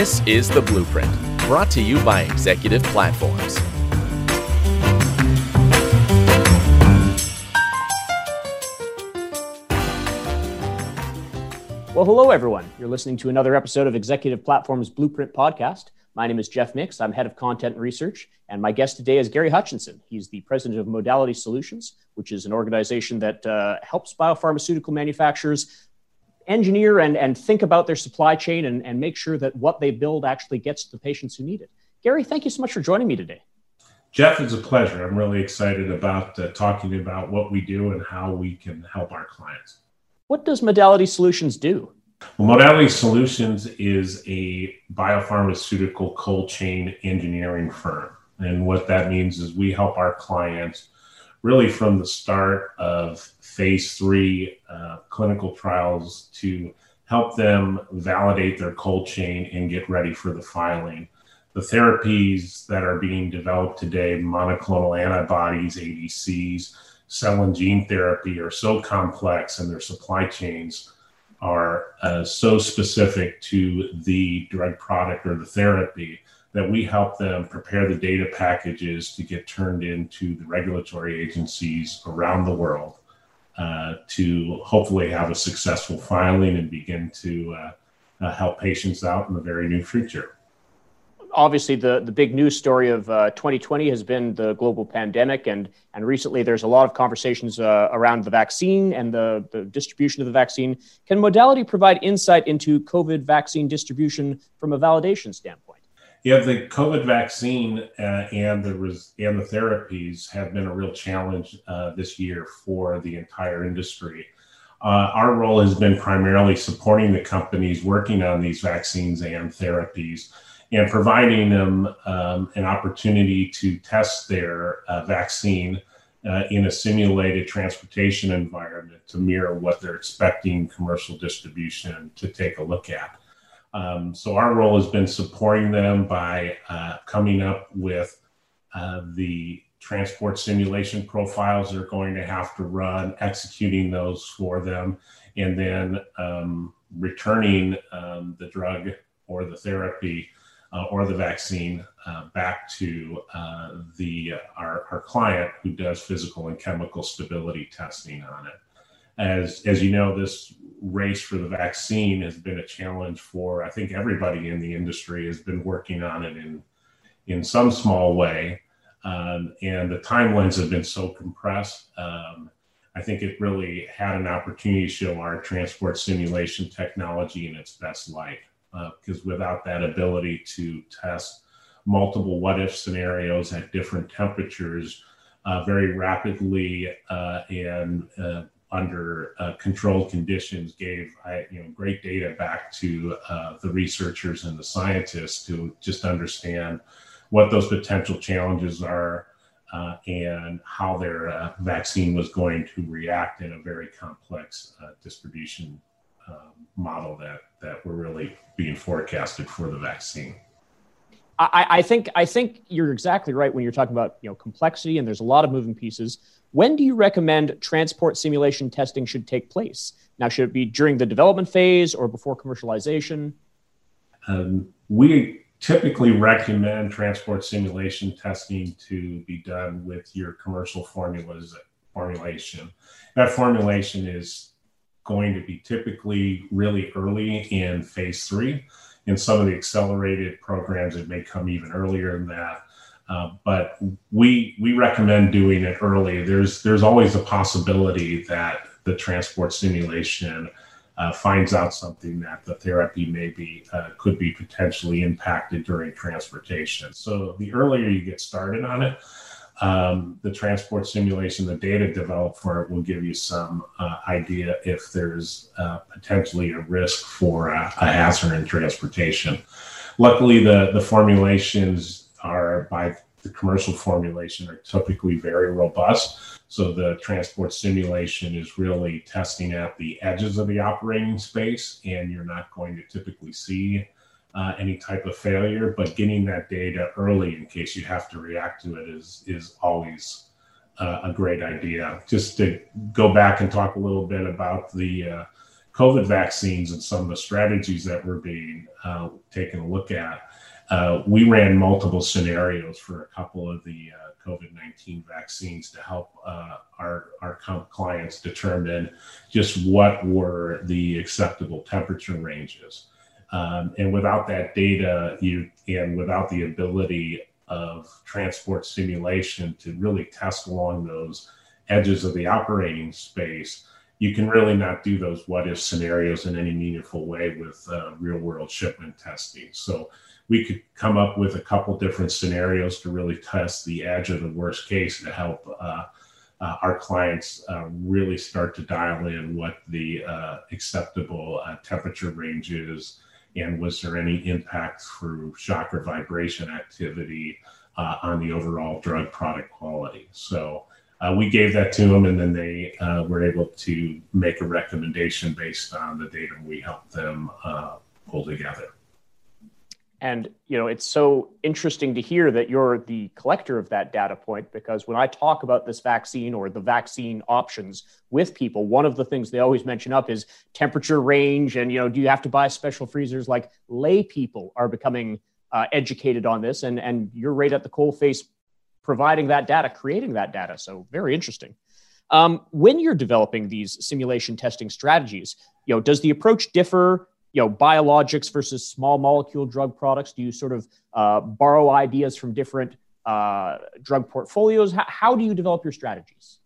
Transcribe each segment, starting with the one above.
This is The Blueprint, brought to you by Executive Platforms. Well, hello, everyone. You're listening to another episode of Executive Platforms Blueprint Podcast. My name is Jeff Mix. I'm head of content and research. And my guest today is Gary Hutchinson. He's the president of Modality Solutions, which is an organization that uh, helps biopharmaceutical manufacturers engineer and, and think about their supply chain and, and make sure that what they build actually gets to the patients who need it. Gary, thank you so much for joining me today. Jeff, it's a pleasure. I'm really excited about uh, talking about what we do and how we can help our clients. What does Modality Solutions do? Well, Modality Solutions is a biopharmaceutical cold chain engineering firm. And what that means is we help our clients really from the start of phase three uh, clinical trials to help them validate their cold chain and get ready for the filing. The therapies that are being developed today, monoclonal antibodies, ADCs, cell and gene therapy are so complex and their supply chains are uh, so specific to the drug product or the therapy that we help them prepare the data packages to get turned into the regulatory agencies around the world uh, to hopefully have a successful filing and begin to uh, uh help patients out in the very near future. Obviously the, the big news story of uh, 2020 has been the global pandemic and, and recently there's a lot of conversations uh, around the vaccine and the, the distribution of the vaccine. Can modality provide insight into covid vaccine distribution from a validation standpoint yeah the covid vaccine uh, and the res- and the therapies have been a real challenge uh, this year for the entire industry uh, our role has been primarily supporting the companies working on these vaccines and therapies and providing them um, an opportunity to test their uh, vaccine uh, in a simulated transportation environment to mirror what they're expecting commercial distribution to take a look at. Um, so our role has been supporting them by uh, coming up with uh, the transport simulation profiles they're going to have to run, executing those for them, and then um, returning um, the drug or the therapy uh, or the vaccine uh, back to uh, the our, our client who does physical and chemical stability testing on it. As, as you know, this race for the vaccine has been a challenge for I think everybody in the industry has been working on it in in some small way, um, and the timelines have been so compressed. Um, I think it really had an opportunity to show our transport simulation technology in its best light because uh, without that ability to test multiple what if scenarios at different temperatures uh, very rapidly uh, and uh, under uh, controlled conditions gave you know great data back to uh, the researchers and the scientists to just understand what those potential challenges are and how their vaccine was going to react in a very complex distribution um, model that that we're really being forecasted for the vaccine. I, I, think I think you're exactly right when you're talking about you know complexity and there's a lot of moving pieces. When do you recommend transport simulation testing should take place? Now, should it be during the development phase or before commercialization? Um, we typically recommend transport simulation testing to be done with your commercial formulas formulation. That formulation is going to be typically really early in phase three. In some of the accelerated programs, it may come even earlier than that. Uh, but we we recommend doing it early. There's there's always a possibility that the transport simulation uh, finds out something that the therapy maybe uh, could be potentially impacted during transportation. So the earlier you get started on it, um, the transport simulation, the data developed for it will give you some uh, idea if there's uh, potentially a risk for a, a, hazard in transportation. Luckily, the, the formulations are by the commercial formulation are typically very robust. So the transport simulation is really testing at the edges of the operating space, and you're not going to typically see uh, any type of failure, but getting that data early in case you have to react to it is is always uh, a great idea. Just to go back and talk a little bit about the uh, COVID vaccines and some of the strategies that were being uh, taken a look at, uh, we ran multiple scenarios for a couple of the uh, COVID 19 vaccines to help uh, our, our clients determine just what were the acceptable temperature ranges. Um, and without that data, you and without the ability of transport simulation to really test along those edges of the operating space, you can really not do those what if scenarios in any meaningful way with uh, real world shipment testing. So we could come up with a couple different scenarios to really test the edge of the worst case to help uh, uh, our clients uh, really start to dial in what the uh, acceptable uh, temperature range is and was there any impact through shock or vibration activity uh, on the overall drug product quality. So we gave that to them and then they were able to make a recommendation based on the data we helped them pull together. And you know, it's so interesting to hear that you're the collector of that data point because when I talk about this vaccine or the vaccine options with people, one of the things they always mention up is temperature range, and you know, do you have to buy special freezers? Like lay people are becoming uh, educated on this, and and you're right at the coal face, providing that data, creating that data. So very interesting. Um, when you're developing these simulation testing strategies, you know, does the approach differ you know biologics versus small molecule drug products? Do you sort of uh, borrow ideas from different uh, drug portfolios? How, how do you develop your strategies?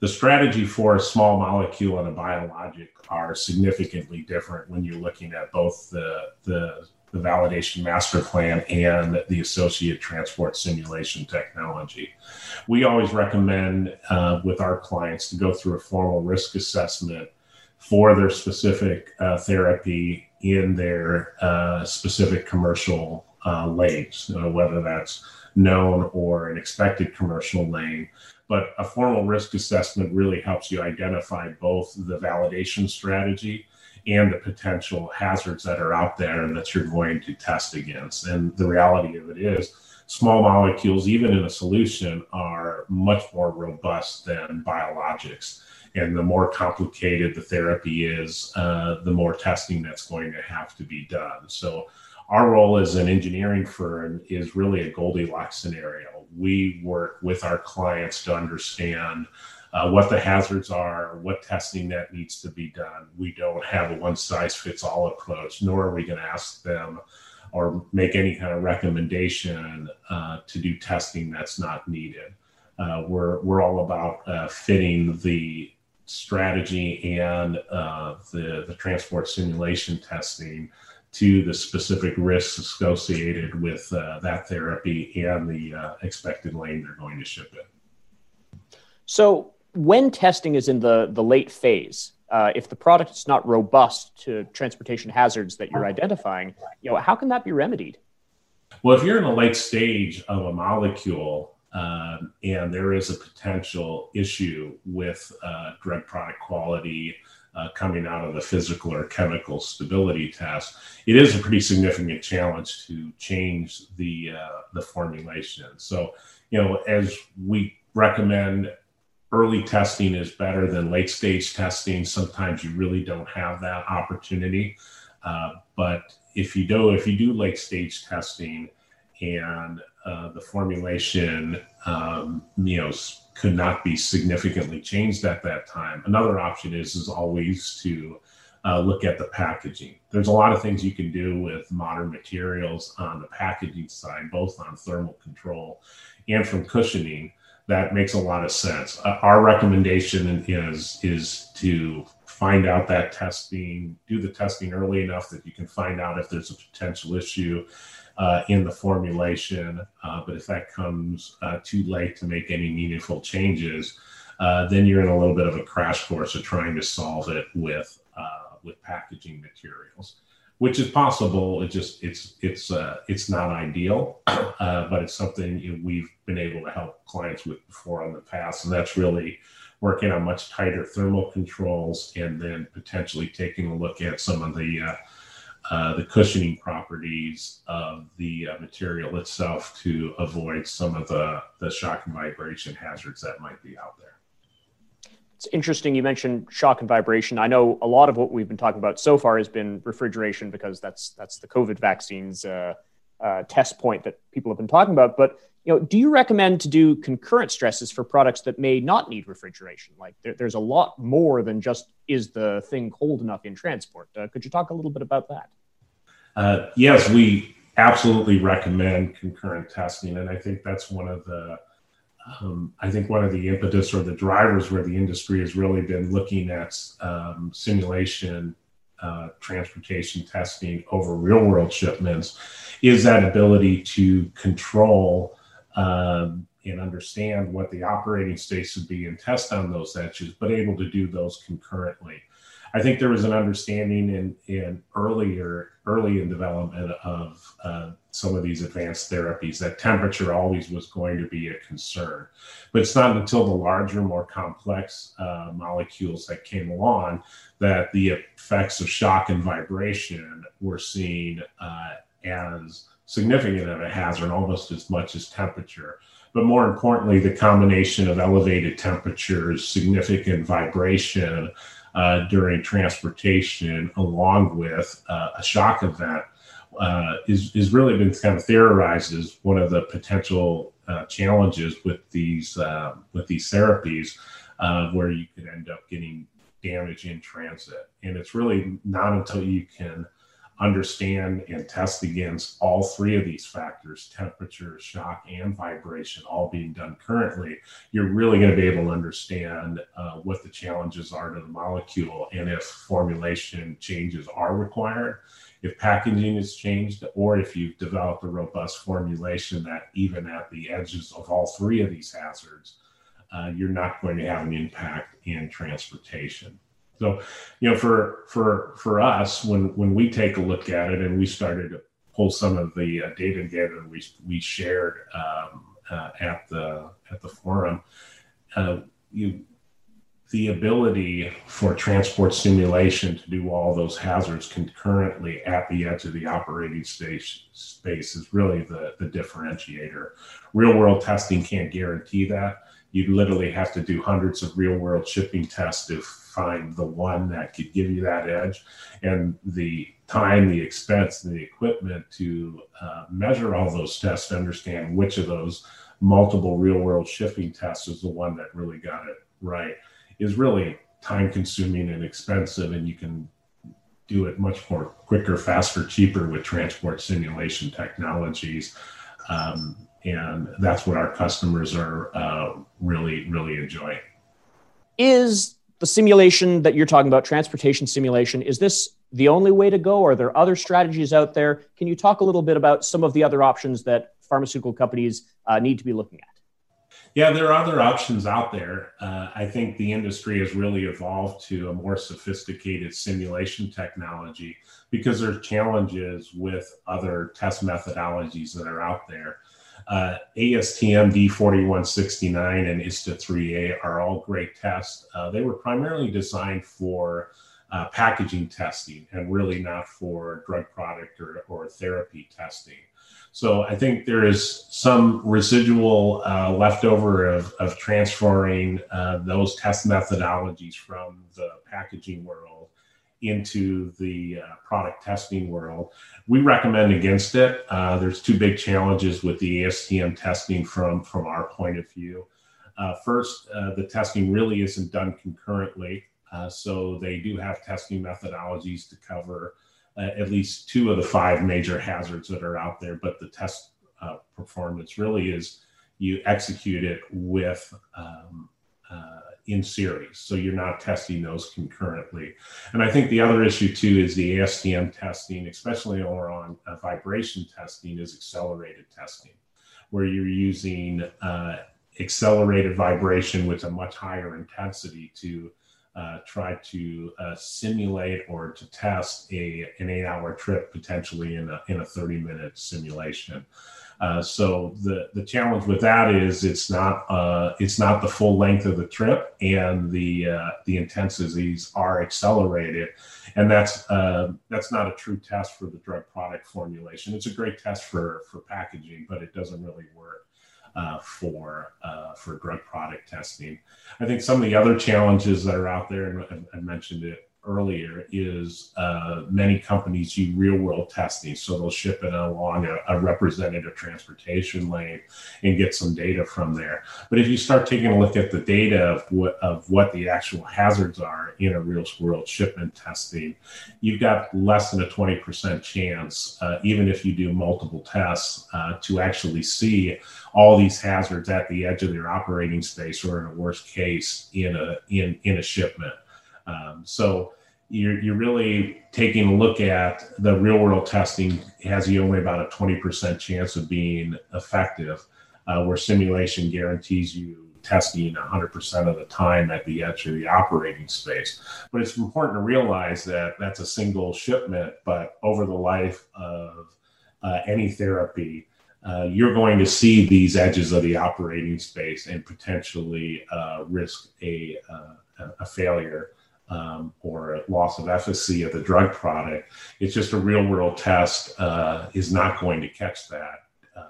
The strategy for a small molecule and a biologic are significantly different when you're looking at both the, the, the validation master plan and the associated transport simulation technology. We always recommend uh, with our clients to go through a formal risk assessment for their specific uh, therapy in their uh, specific commercial uh, lanes, whether that's known or an expected commercial lane. But a formal risk assessment really helps you identify both the validation strategy and the potential hazards that are out there and that you're going to test against. And the reality of it is, small molecules, even in a solution, are much more robust than biologics and the more complicated the therapy is, uh, the more testing that's going to have to be done. So, our role as an engineering firm is really a Goldilocks scenario. We work with our clients to understand uh, what the hazards are, what testing that needs to be done. We don't have a one size fits all approach, nor are we going to ask them or make any kind of recommendation uh, to do testing that's not needed. Uh, we're, we're all about uh, fitting the strategy and uh, the, the transport simulation testing to the specific risks associated with uh, that therapy and the uh, expected lane they're going to ship it. So, when testing is in the, the late phase, uh, if the product is not robust to transportation hazards that you're identifying, you know, how can that be remedied? Well, if you're in a late stage of a molecule, um, and there is a potential issue with uh, drug product quality uh, coming out of the physical or chemical stability test. It is a pretty significant challenge to change the uh, the formulation. So, you know, as we recommend, early testing is better than late stage testing. Sometimes you really don't have that opportunity, uh, but if you do if you do late stage testing and uh, the formulation, um, you know, could not be significantly changed at that time. Another option is is always to uh, look at the packaging. There's a lot of things you can do with modern materials on the packaging side, both on thermal control and from cushioning. That makes a lot of sense. Uh, our recommendation is is to find out that testing, do the testing early enough that you can find out if there's a potential issue uh, in the formulation. Uh, but if that comes uh, too late to make any meaningful changes, uh, then you're in a little bit of a crash course of trying to solve it with uh, with packaging materials, which is possible. It just it's it's uh, it's not ideal, but it's something we've been able to help clients with before in the past, and that's really working on much tighter thermal controls and then potentially taking a look at some of the uh, the cushioning properties of the uh, material itself to avoid some of the, the shock and vibration hazards that might be out there. It's interesting you mentioned shock and vibration. I know a lot of what we've been talking about so far has been refrigeration because that's that's the COVID vaccines uh, uh, test point that people have been talking about. But you know, do you recommend to do concurrent stresses for products that may not need refrigeration? Like there, there's a lot more than just is the thing cold enough in transport. Uh, could you talk a little bit about that? Uh, yes, we absolutely recommend concurrent testing, and I think that's one of the um, I think one of the impetus or the drivers where the industry has really been looking at um, simulation, uh, transportation testing over real world shipments is that ability to control um, and understand what the operating states would be and test on those edges, but able to do those concurrently. I think there was an understanding in, in earlier early in development of uh, some of these advanced therapies that temperature always was going to be a concern, but it's not until the larger, more complex uh, molecules that came along that the effects of shock and vibration were seen uh, as significant of a hazard, almost as much as temperature. But more importantly, the combination of elevated temperatures, significant vibration, uh, during transportation, along with uh, a shock event, uh, is, is really been kind of theorized as one of the potential uh, challenges with these uh, with these therapies, uh, where you could end up getting damage in transit. And it's really not until you can understand and test against all three of these factors temperature, shock, and vibration all being done currently, you're really going to be able to understand uh, what the challenges are to the molecule and if formulation changes are required. If packaging is changed, or if you've developed a robust formulation that, even at the edges of all three of these hazards, uh, you're not going to have an impact in transportation. So, you know, for for for us, when when we take a look at it and we started to pull some of the uh, data together, we we shared um, uh, at the at the forum, uh, you the ability for transport simulation to do all those hazards concurrently at the edge of the operating space, space is really the, the differentiator. Real world testing can't guarantee that. You literally have to do hundreds of real world shipping tests to find the one that could give you that edge. And the time the expense the equipment to uh, measure all those tests to understand which of those multiple real world shipping tests is the one that really got it right is really time consuming and expensive and you can do it much more quicker faster cheaper with transport simulation technologies. Um, and that's what our customers are uh, really really enjoying is the simulation that you're talking about, transportation simulation, is this the only way to go? Are there other strategies out there? Can you talk a little bit about some of the other options that pharmaceutical companies uh, need to be looking at? Yeah, there are other options out there. Uh, I think the industry has really evolved to a more sophisticated simulation technology because there are challenges with other test methodologies that are out there. Uh, ASTM D4169 and ISTA3A are all great tests. Uh, they were primarily designed for uh, packaging testing and really not for drug product or, or therapy testing. So I think there is some residual uh, leftover of, of transferring uh, those test methodologies from the packaging world into the uh, product testing world. We recommend against it. Uh, there's two big challenges with the ASTM testing from, from our point of view. Uh, first, uh, the testing really isn't done concurrently. Uh, so they do have testing methodologies to cover uh, at least two of the five major hazards that are out there, but the test performance really is you execute it with um, in series. So you're not testing those concurrently. And I think the other issue too is the ASTM testing, especially over on uh, vibration testing, is accelerated testing, where you're using uh, accelerated vibration with a much higher intensity to uh, try to uh, simulate or to test a, an eight hour trip potentially in a, in a 30 minute simulation. Uh, so the the challenge with that is it's not uh, it's not the full length of the trip, and the uh, the intensities are accelerated, and that's uh, that's not a true test for the drug product formulation. It's a great test for for packaging, but it doesn't really work uh, for uh, for drug product testing. I think some of the other challenges that are out there, and I mentioned it earlier is uh, many companies do real world testing. So they'll ship it along a, a, representative transportation lane and get some data from there. But if you start taking a look at the data of what, of what the actual hazards are in a real world shipment testing, you've got less than a 20% chance, uh, even if you do multiple tests, uh, to actually see all these hazards at the edge of their operating space or in a worst case in a in in a shipment. Um, so you're, you're really taking a look at the real world testing has you only about a 20% chance of being effective, uh, where simulation guarantees you testing 100% of the time at the edge of the operating space. But it's important to realize that that's a single shipment, but over the life of uh, any therapy, uh, you're going to see these edges of the operating space and potentially uh, risk a, uh, a failure um, or loss of efficacy of the drug product. It's just a real world test uh, is not going to catch that um,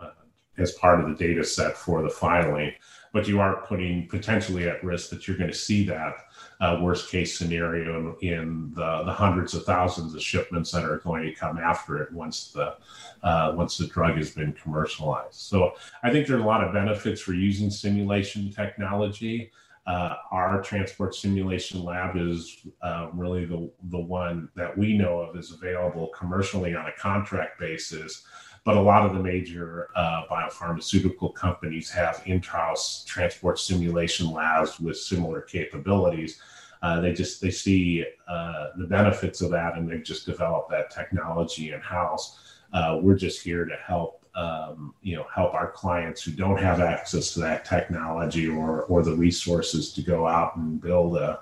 uh, as part of the data set for the filing. But you are putting potentially at risk that you're going to see that uh, worst case scenario in, in the, the, hundreds of thousands of shipments that are going to come after it once the uh, once the drug has been commercialized. So I think there are a lot of benefits for using simulation technology. Uh, our transport simulation lab is uh, really the, the one that we know of is available commercially on a contract basis. But a lot of the major uh, biopharmaceutical companies have in house transport simulation labs with similar capabilities. Uh, they just they see uh, the benefits of that and they've just developed that technology in house. Uh, we're just here to help um, you know help our clients who don't have access to that technology or or the resources to go out and build a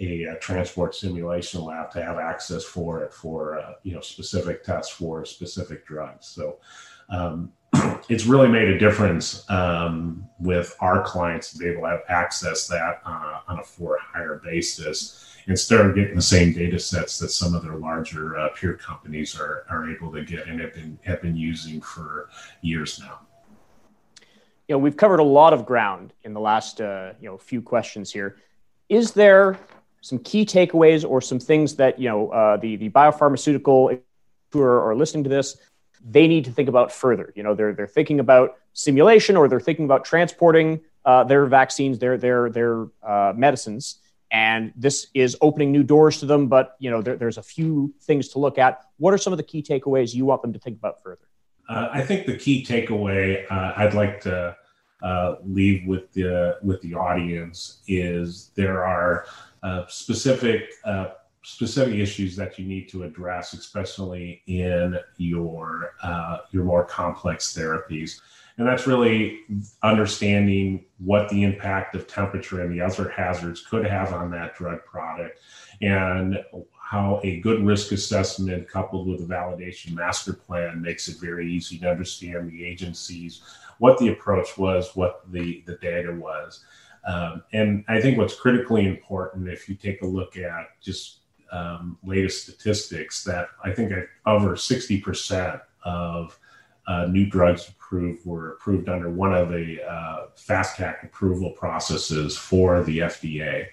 a, a transport simulation lab to have access for it for uh, you know specific tests for specific drugs. So um, it's really made a difference um, with our clients to be able to have access that uh, on a for hire basis instead of getting the same data sets that some of their larger uh, peer companies are, are able to get and have been, have been using for years now. You know, we've covered a lot of ground in the last uh, you know few questions here. Is there some key takeaways or some things that you know uh, the the biopharmaceutical who are, are listening to this they need to think about further? You know, they're they're thinking about simulation or they're thinking about transporting uh, their vaccines, their their their uh, medicines and this is opening new doors to them but you know there, there's a few things to look at. What are some of the key takeaways you want them to think about further? Uh, i think the key takeaway uh, i'd like to uh, leave with the with the audience is there are uh, specific uh, specific issues that you need to address especially in your uh, your more complex therapies. And that's really understanding what the impact of temperature and the other hazards could have on that drug product and how a good risk assessment coupled with a validation master plan makes it very easy to understand the agencies what the approach was what the, the data was. Um, and i think what's critically important if you take a look at just um, latest statistics that i think over 60% of uh, new drugs approved were approved under one of the uh, fast track approval processes for the FDA.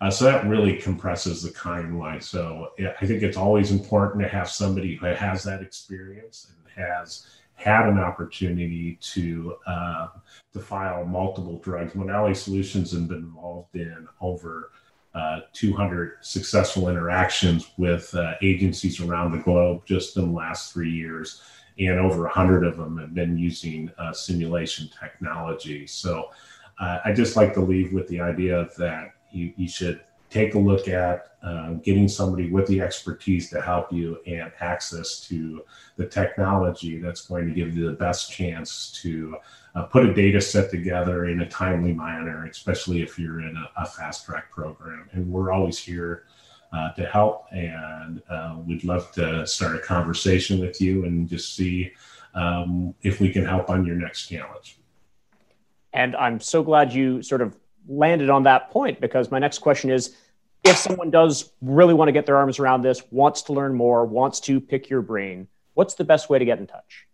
Uh, so that really compresses the timeline. So I think it's always important to have somebody who has that experience and has had an opportunity to uh, to file multiple drugs. Modality Solutions have been involved in over uh, 200 successful interactions with uh, agencies around the globe just in the last three years and over 100 of them have been using uh, simulation technology. So uh, I just like to leave with the idea that you, you should take a look at uh, getting somebody with the expertise to help you and access to the technology that's going to give you the best chance to uh, put a data set together in a timely manner, especially if you're in a, a fast track program. And we're always here uh, to help. And uh, we'd love to start a conversation with you and just see um, if we can help on your next challenge. And I'm so glad you sort of landed on that point because my next question is if someone does really want to get their arms around this, wants to learn more, wants to pick your brain, what's the best way to get in touch?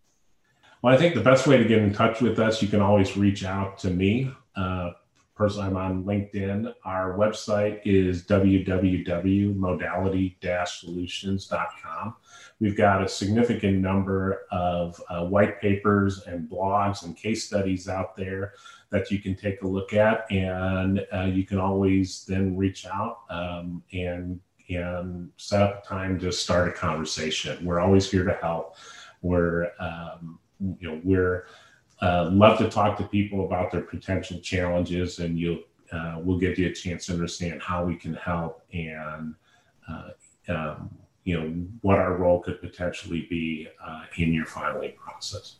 Well, I think the best way to get in touch with us, you can always reach out to me. Uh, personally, I'm on LinkedIn. Our website is www.modality-solutions.com. We've got a significant number of uh, white papers and blogs and case studies out there that you can take a look at, and uh, you can always then reach out um, and and set up a time to start a conversation. We're always here to help. We're um, you know we're uh, love to talk to people about their potential challenges, and you'll uh, we'll give you a chance to understand how we can help and uh, um, you know what our role could potentially be uh, in your filing process.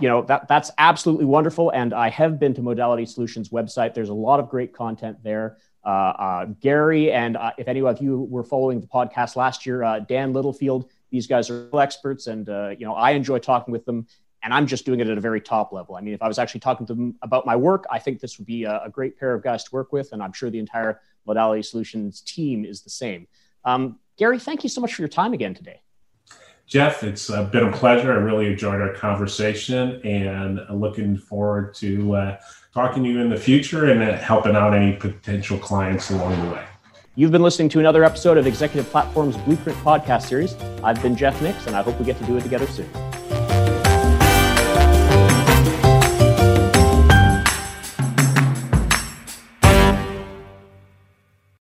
You know that that's absolutely wonderful and i have been to modality solutions website. There's a lot of great content there. Uh, uh, gary and uh, if any of you were following the podcast last year uh, dan littlefield these guys are experts and uh, you know i enjoy talking with them and i'm just doing it at a very top level. I mean if i was actually talking to them about my work i think this would be a, a great pair of guys to work with and i'm sure the entire modality solutions team is the same. Um, Gary, thank you so much for your time again today. Jeff, it's been a pleasure. I really enjoyed our conversation and looking forward to uh, talking to you in the future and uh, helping out any potential clients along the way. You've been listening to another episode of Executive Platform's Blueprint podcast series. I've been Jeff Nix, and I hope we get to do it together soon.